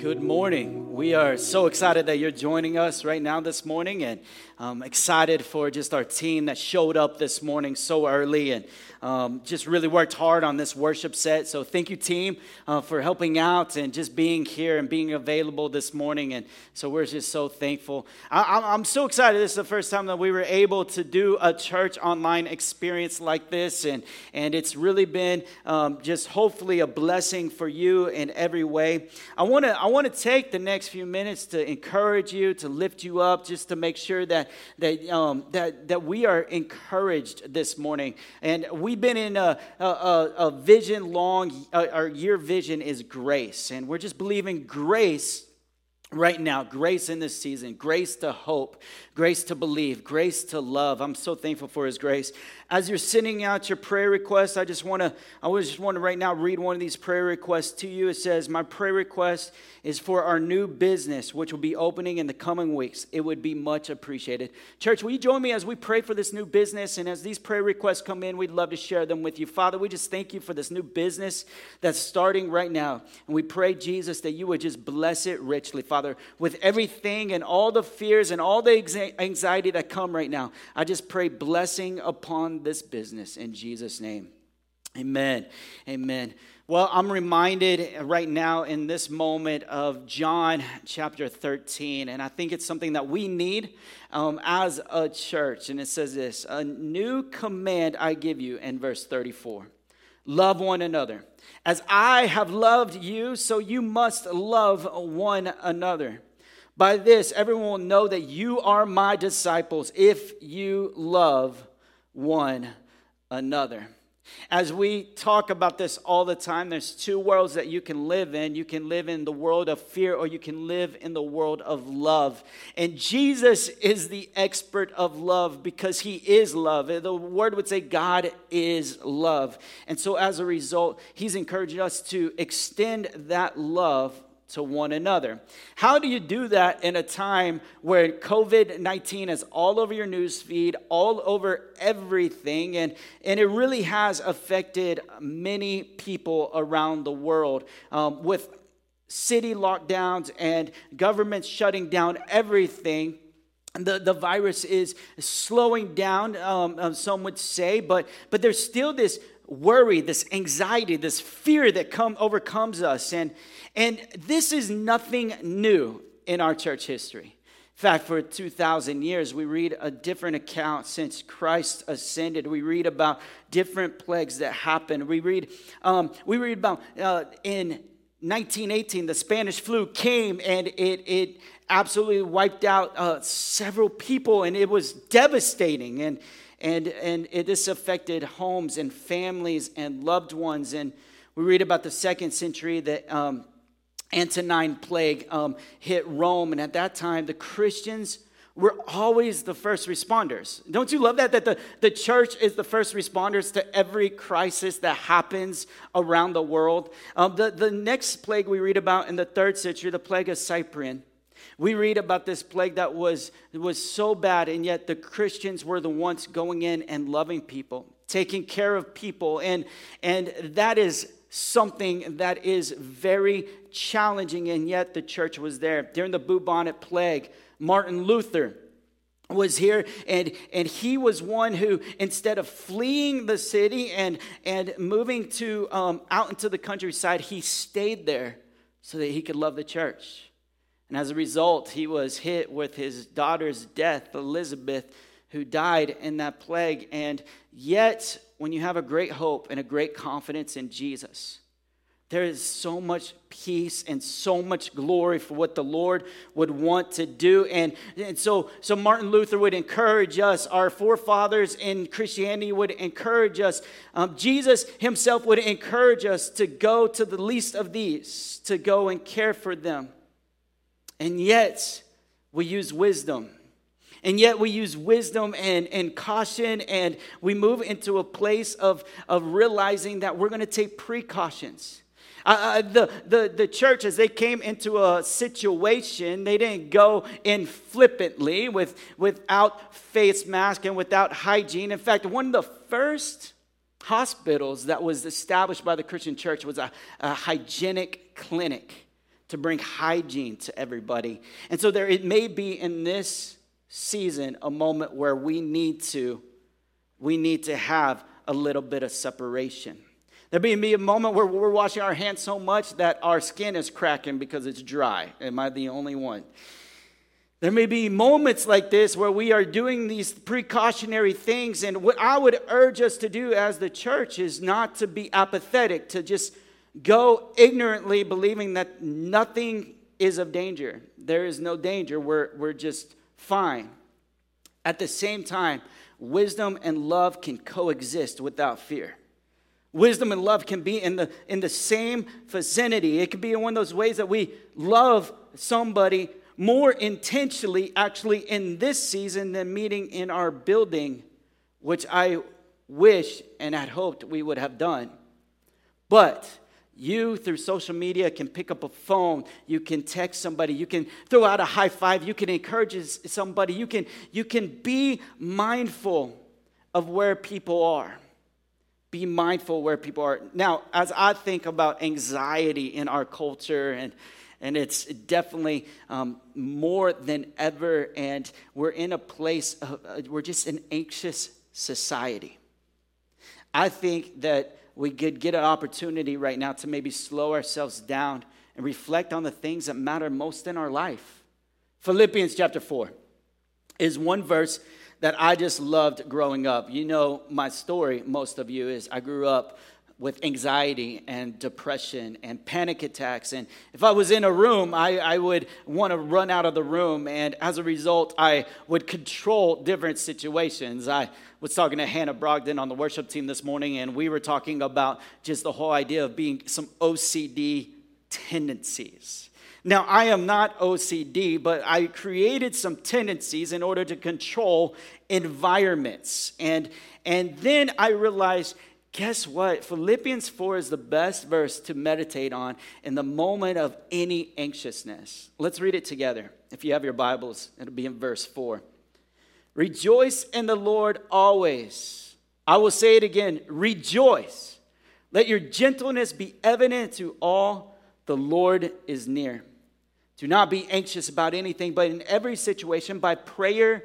Good morning. We are so excited that you're joining us right now this morning and um, excited for just our team that showed up this morning so early and um, just really worked hard on this worship set. So thank you, team, uh, for helping out and just being here and being available this morning. And so we're just so thankful. I, am so excited. This is the first time that we were able to do a church online experience like this, and and it's really been um, just hopefully a blessing for you in every way. I want to I want to take the next few minutes to encourage you, to lift you up, just to make sure that that um, that that we are encouraged this morning, and we we've been in a, a, a vision long, our year vision is grace. And we're just believing grace right now grace in this season grace to hope grace to believe grace to love i'm so thankful for his grace as you're sending out your prayer requests i just want to i just want to right now read one of these prayer requests to you it says my prayer request is for our new business, which will be opening in the coming weeks. It would be much appreciated. Church, will you join me as we pray for this new business? And as these prayer requests come in, we'd love to share them with you. Father, we just thank you for this new business that's starting right now. And we pray, Jesus, that you would just bless it richly, Father, with everything and all the fears and all the anxiety that come right now. I just pray blessing upon this business in Jesus' name. Amen. Amen. Well, I'm reminded right now in this moment of John chapter 13, and I think it's something that we need um, as a church. And it says this A new command I give you in verse 34 love one another. As I have loved you, so you must love one another. By this, everyone will know that you are my disciples if you love one another. As we talk about this all the time, there's two worlds that you can live in. You can live in the world of fear or you can live in the world of love. And Jesus is the expert of love because he is love. The word would say God is love. And so as a result, he's encouraging us to extend that love to one another. How do you do that in a time where COVID 19 is all over your news feed, all over everything, and, and it really has affected many people around the world um, with city lockdowns and governments shutting down everything? the, the virus is slowing down, um, um some would say, but, but there's still this worry, this anxiety, this fear that come overcomes us. And, and this is nothing new in our church history. In fact, for 2,000 years, we read a different account since Christ ascended. We read about different plagues that happened. We read, um, we read about uh, in 1918, the Spanish flu came and it, it absolutely wiped out uh, several people, and it was devastating. And, and, and it, this affected homes and families and loved ones. And we read about the second century that um, Antonine plague um, hit Rome, and at that time, the Christians were always the first responders. Don't you love that? That the, the church is the first responders to every crisis that happens around the world. Um, the, the next plague we read about in the third century, the plague of Cyprian, we read about this plague that was, was so bad, and yet the Christians were the ones going in and loving people, taking care of people. And, and that is something that is very challenging, and yet the church was there. During the bubonic plague, Martin Luther was here and and he was one who instead of fleeing the city and and moving to um, out into the countryside he stayed there so that he could love the church and as a result, he was hit with his daughter's death, Elizabeth, who died in that plague. And yet, when you have a great hope and a great confidence in Jesus, there is so much peace and so much glory for what the Lord would want to do. And, and so, so Martin Luther would encourage us, our forefathers in Christianity would encourage us. Um, Jesus himself would encourage us to go to the least of these, to go and care for them. And yet, we use wisdom. And yet we use wisdom and, and caution, and we move into a place of, of realizing that we're going to take precautions. Uh, uh, the, the, the church, as they came into a situation, they didn't go in flippantly with, without face mask and without hygiene. In fact, one of the first hospitals that was established by the Christian church was a, a hygienic clinic to bring hygiene to everybody. And so there it may be in this season a moment where we need to we need to have a little bit of separation. There may be a moment where we're washing our hands so much that our skin is cracking because it's dry. Am I the only one? There may be moments like this where we are doing these precautionary things. And what I would urge us to do as the church is not to be apathetic, to just go ignorantly believing that nothing is of danger. There is no danger. We're, we're just fine. At the same time, wisdom and love can coexist without fear. Wisdom and love can be in the, in the same vicinity. It can be in one of those ways that we love somebody more intentionally, actually, in this season than meeting in our building, which I wish and had hoped we would have done. But you, through social media, can pick up a phone. You can text somebody. You can throw out a high five. You can encourage somebody. You can, you can be mindful of where people are. Be mindful where people are. Now, as I think about anxiety in our culture, and, and it's definitely um, more than ever, and we're in a place, of, uh, we're just an anxious society. I think that we could get an opportunity right now to maybe slow ourselves down and reflect on the things that matter most in our life. Philippians chapter 4 is one verse that I just loved growing up. You know, my story, most of you, is I grew up with anxiety and depression and panic attacks. And if I was in a room, I, I would want to run out of the room. And as a result, I would control different situations. I was talking to Hannah Brogdon on the worship team this morning, and we were talking about just the whole idea of being some OCD tendencies. Now, I am not OCD, but I created some tendencies in order to control environments. And, and then I realized guess what? Philippians 4 is the best verse to meditate on in the moment of any anxiousness. Let's read it together. If you have your Bibles, it'll be in verse 4. Rejoice in the Lord always. I will say it again rejoice. Let your gentleness be evident to all. The Lord is near. Do not be anxious about anything, but in every situation, by prayer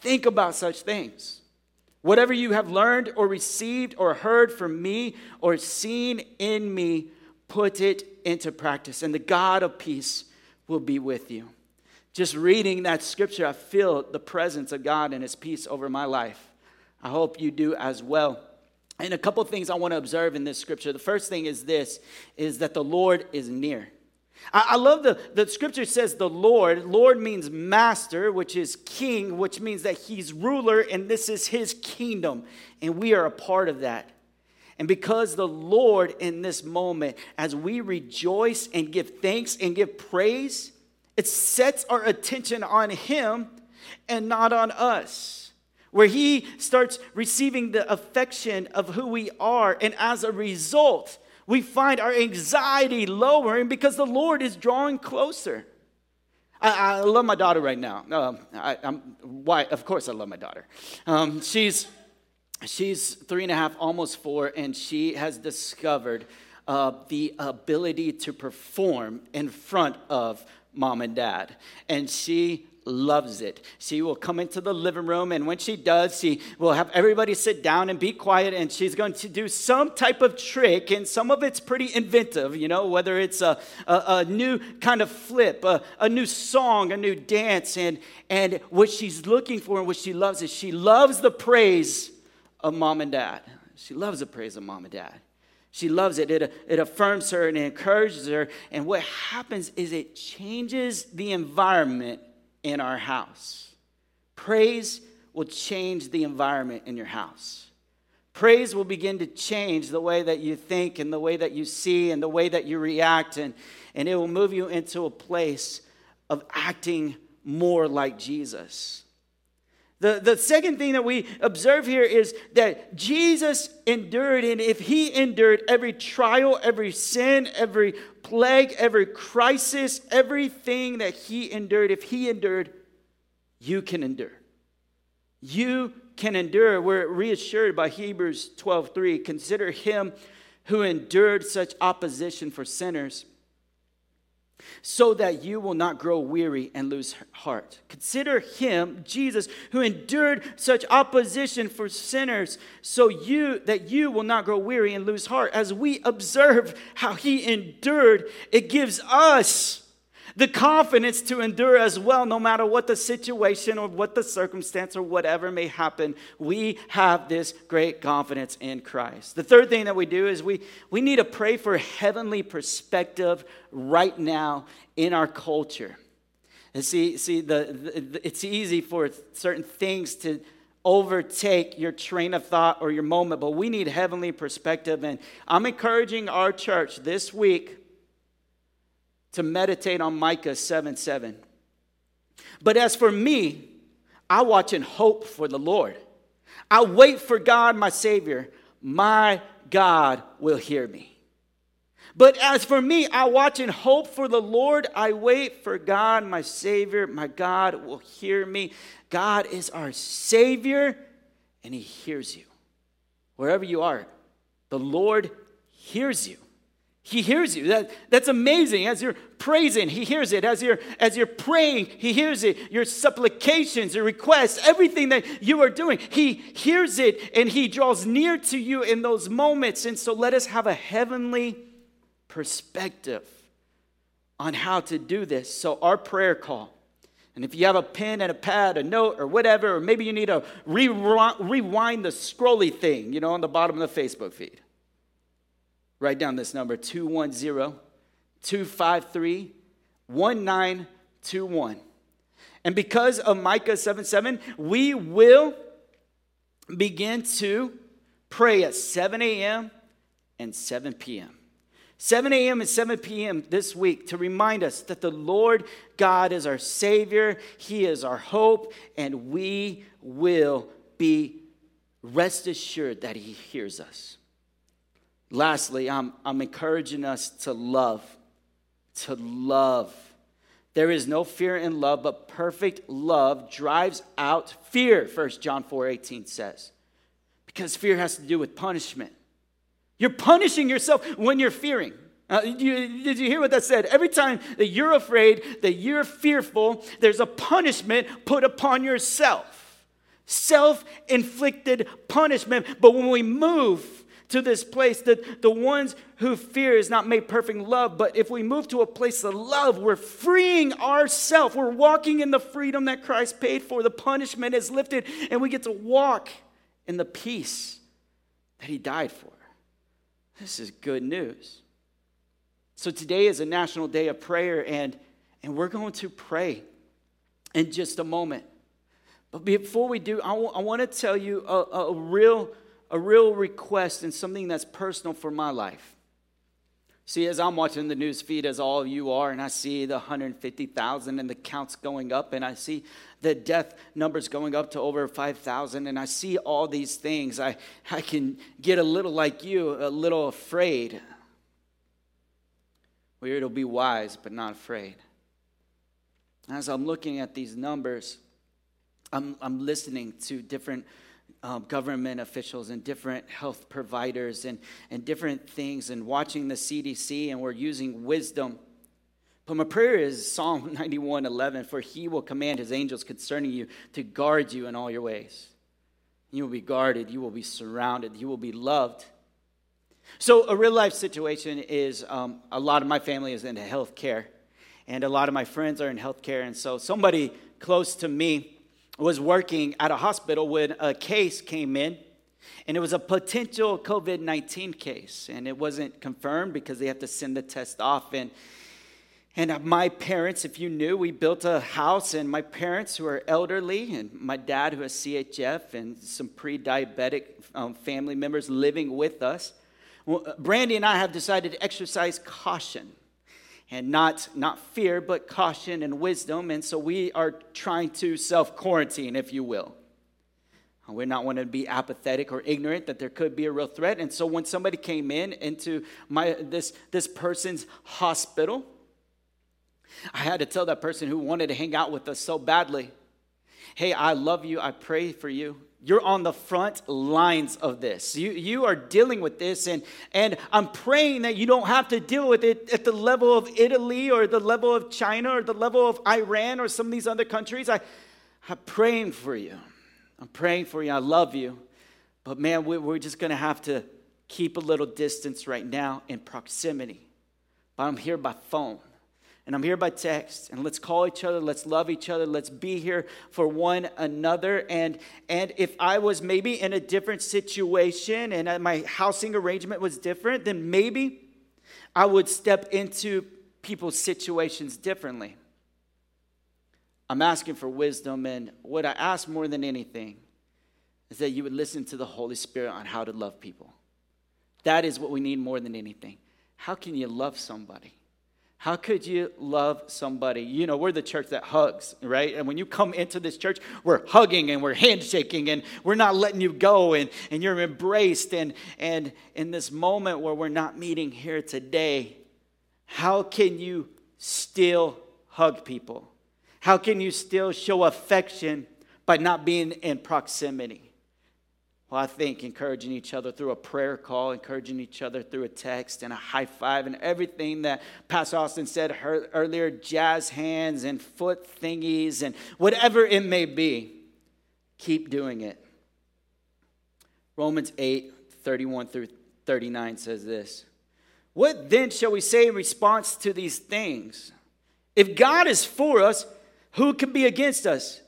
Think about such things. Whatever you have learned or received or heard from me or seen in me, put it into practice, and the God of peace will be with you. Just reading that scripture, I feel the presence of God and His peace over my life. I hope you do as well. And a couple things I want to observe in this scripture. The first thing is this is that the Lord is near. I, love the, the scripture says the Lord. Lord means master, which is king, which means that he's ruler and this is his kingdom. And we are a part of that. And because the Lord in this moment, as we rejoice and give thanks and give praise, it sets our attention on Him and not on us. Where He starts receiving the affection of who we are. And as a result, we find our anxiety lowering because the Lord is drawing closer. I, I love my daughter right now. Um, I, why? Of course, I love my daughter. Um, she's she's three and a half, almost four, and she has discovered uh, the ability to perform in front of mom and dad. And she loves it. She will come into the living room, and when she does, she will have everybody sit down and be quiet, and she's going to do some type of trick, and some of it's pretty inventive, you know, whether it's a, a, a new kind of flip, a, a new song, a new dance, and, and what she's looking for and what she loves is she loves the praise of mom and dad. She loves the praise of mom and dad. She loves it. it. It affirms her and it encourages her. And what happens is it changes the environment in our house. Praise will change the environment in your house. Praise will begin to change the way that you think and the way that you see and the way that you react, and, and it will move you into a place of acting more like Jesus. The, the second thing that we observe here is that Jesus endured, and if he endured every trial, every sin, every plague, every crisis, everything that he endured, if he endured, you can endure. You can endure. We're reassured by Hebrews 12:3. Consider him who endured such opposition for sinners so that you will not grow weary and lose heart. Consider him, Jesus, who endured such opposition for sinners, so you that you will not grow weary and lose heart. As we observe how he endured, it gives us the confidence to endure as well, no matter what the situation or what the circumstance or whatever may happen. We have this great confidence in Christ. The third thing that we do is we, we need to pray for heavenly perspective right now in our culture. And see, see the, the it's easy for certain things to overtake your train of thought or your moment, but we need heavenly perspective. And I'm encouraging our church this week to meditate on Micah 7 7. But as for me, I watch and hope for the Lord. I wait for God, my Savior. My God will hear me. But as for me, I watch and hope for the Lord. I wait for God, my Savior. My God will hear me. God is our Savior, and He hears you. Wherever you are, the Lord hears you. He hears you. That, that's amazing. As you're praising, he hears it. As you're, as you're praying, he hears it. Your supplications, your requests, everything that you are doing, he hears it and he draws near to you in those moments. And so let us have a heavenly perspective on how to do this. So, our prayer call. And if you have a pen and a pad, a note, or whatever, or maybe you need to rewind the scrolly thing, you know, on the bottom of the Facebook feed Write down this number 210 253 1921. And because of Micah 7 7, we will begin to pray at 7 a.m. and 7 p.m. 7 a.m. and 7 p.m. this week to remind us that the Lord God is our Savior, He is our hope, and we will be rest assured that He hears us. Lastly, I'm, I'm encouraging us to love. To love. There is no fear in love, but perfect love drives out fear, 1 John 4 18 says. Because fear has to do with punishment. You're punishing yourself when you're fearing. Uh, you, did you hear what that said? Every time that you're afraid, that you're fearful, there's a punishment put upon yourself. Self inflicted punishment. But when we move to this place that the ones who fear is not made perfect love. But if we move to a place of love, we're freeing ourselves. We're walking in the freedom that Christ paid for. The punishment is lifted, and we get to walk in the peace that He died for. This is good news. So today is a national day of prayer, and, and we're going to pray in just a moment. But before we do, I, w- I want to tell you a, a real a real request and something that's personal for my life. See, as I'm watching the news feed, as all of you are, and I see the 150,000 and the counts going up, and I see the death numbers going up to over 5,000, and I see all these things, I, I can get a little like you, a little afraid. We're to be wise, but not afraid. As I'm looking at these numbers, I'm, I'm listening to different um, government officials and different health providers and, and different things and watching the CDC, and we're using wisdom. But my prayer is Psalm 91 11, for he will command his angels concerning you to guard you in all your ways. You will be guarded, you will be surrounded, you will be loved. So, a real life situation is um, a lot of my family is into healthcare, and a lot of my friends are in healthcare. And so, somebody close to me was working at a hospital when a case came in, and it was a potential COVID 19 case. And it wasn't confirmed because they have to send the test off. And and my parents, if you knew, we built a house, and my parents, who are elderly, and my dad, who has CHF, and some pre diabetic um, family members living with us. Well, uh, Brandy and I have decided to exercise caution and not, not fear, but caution and wisdom. And so we are trying to self quarantine, if you will. Uh, we're not wanting to be apathetic or ignorant that there could be a real threat. And so when somebody came in into my, this, this person's hospital, I had to tell that person who wanted to hang out with us so badly, hey, I love you. I pray for you. You're on the front lines of this. You, you are dealing with this, and, and I'm praying that you don't have to deal with it at the level of Italy or the level of China or the level of Iran or some of these other countries. I, I'm praying for you. I'm praying for you. I love you. But man, we, we're just going to have to keep a little distance right now in proximity. But I'm here by phone and I'm here by text. And let's call each other, let's love each other, let's be here for one another. And, and if I was maybe in a different situation and my housing arrangement was different, then maybe I would step into people's situations differently. I'm asking for wisdom, and what I ask more than anything is that you would listen to the Holy Spirit on how to love people. That is what we need more than anything. How can you love somebody? How could you love somebody? You know, we're the church that hugs, right? And when you come into this church, we're hugging and we're handshaking and we're not letting you go and, and you're embraced. And, and in this moment where we're not meeting here today, how can you still hug people? How can you still show affection by not being in proximity? Well, I think encouraging each other through a prayer call, encouraging each other through a text and a high five, and everything that Pastor Austin said earlier jazz hands and foot thingies and whatever it may be, keep doing it. Romans 8 31 through 39 says this What then shall we say in response to these things? If God is for us, who can be against us?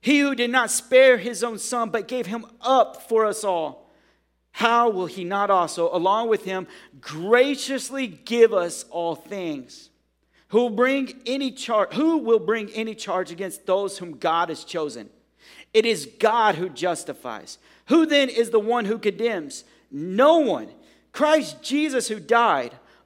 He who did not spare his own son, but gave him up for us all, how will he not also, along with him, graciously give us all things? Who will bring any charge? Who will bring any charge against those whom God has chosen? It is God who justifies. Who then is the one who condemns? No one. Christ Jesus who died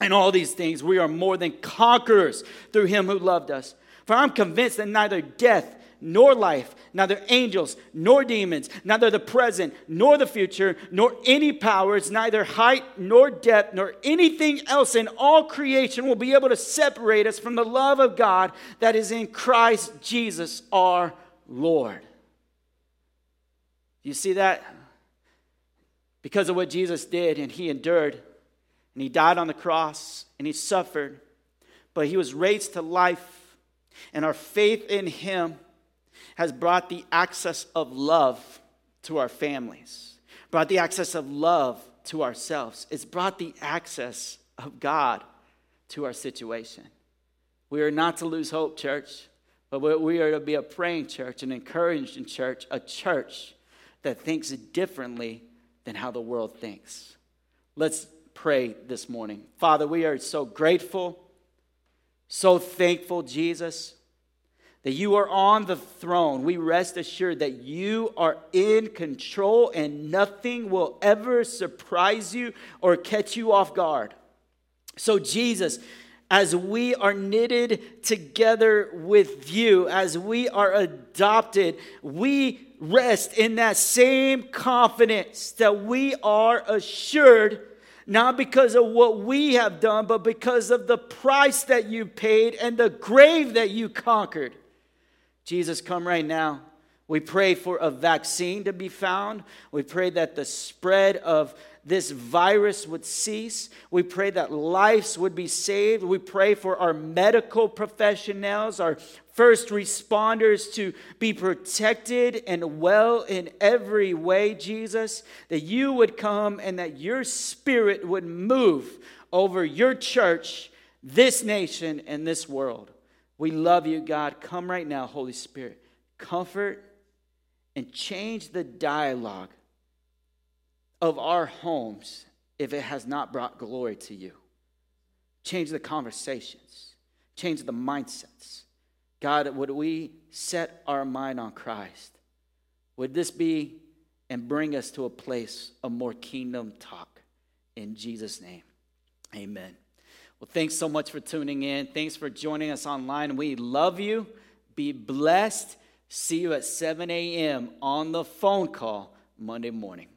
and all these things, we are more than conquerors through him who loved us. For I'm convinced that neither death nor life, neither angels nor demons, neither the present nor the future, nor any powers, neither height nor depth, nor anything else in all creation will be able to separate us from the love of God that is in Christ Jesus our Lord. You see that? Because of what Jesus did and he endured and he died on the cross and he suffered, but he was raised to life. And our faith in him has brought the access of love to our families, brought the access of love to ourselves. It's brought the access of God to our situation. We are not to lose hope, church, but we are to be a praying church, an encouraging church, a church that thinks differently than how the world thinks. Let's pray this morning. Father, we are so grateful, so thankful, Jesus, that you are on the throne. We rest assured that you are in control and nothing will ever surprise you or catch you off guard. So, Jesus, as we are knitted together with you, as we are adopted, we rest in that same confidence that we are assured, not because of what we have done, but because of the price that you paid and the grave that you conquered. Jesus, come right now. We pray for a vaccine to be found. We pray that the spread of this virus would cease. We pray that lives would be saved. We pray for our medical professionals, our first responders to be protected and well in every way, Jesus, that you would come and that your spirit would move over your church, this nation, and this world. We love you, God. Come right now, Holy Spirit. Comfort and change the dialogue of our homes if it has not brought glory to you. Change the conversations, change the mindsets. God, would we set our mind on Christ? Would this be and bring us to a place of more kingdom talk? In Jesus' name, amen. Well, thanks so much for tuning in. Thanks for joining us online. We love you. Be blessed. See you at 7 a.m. on the phone call Monday morning.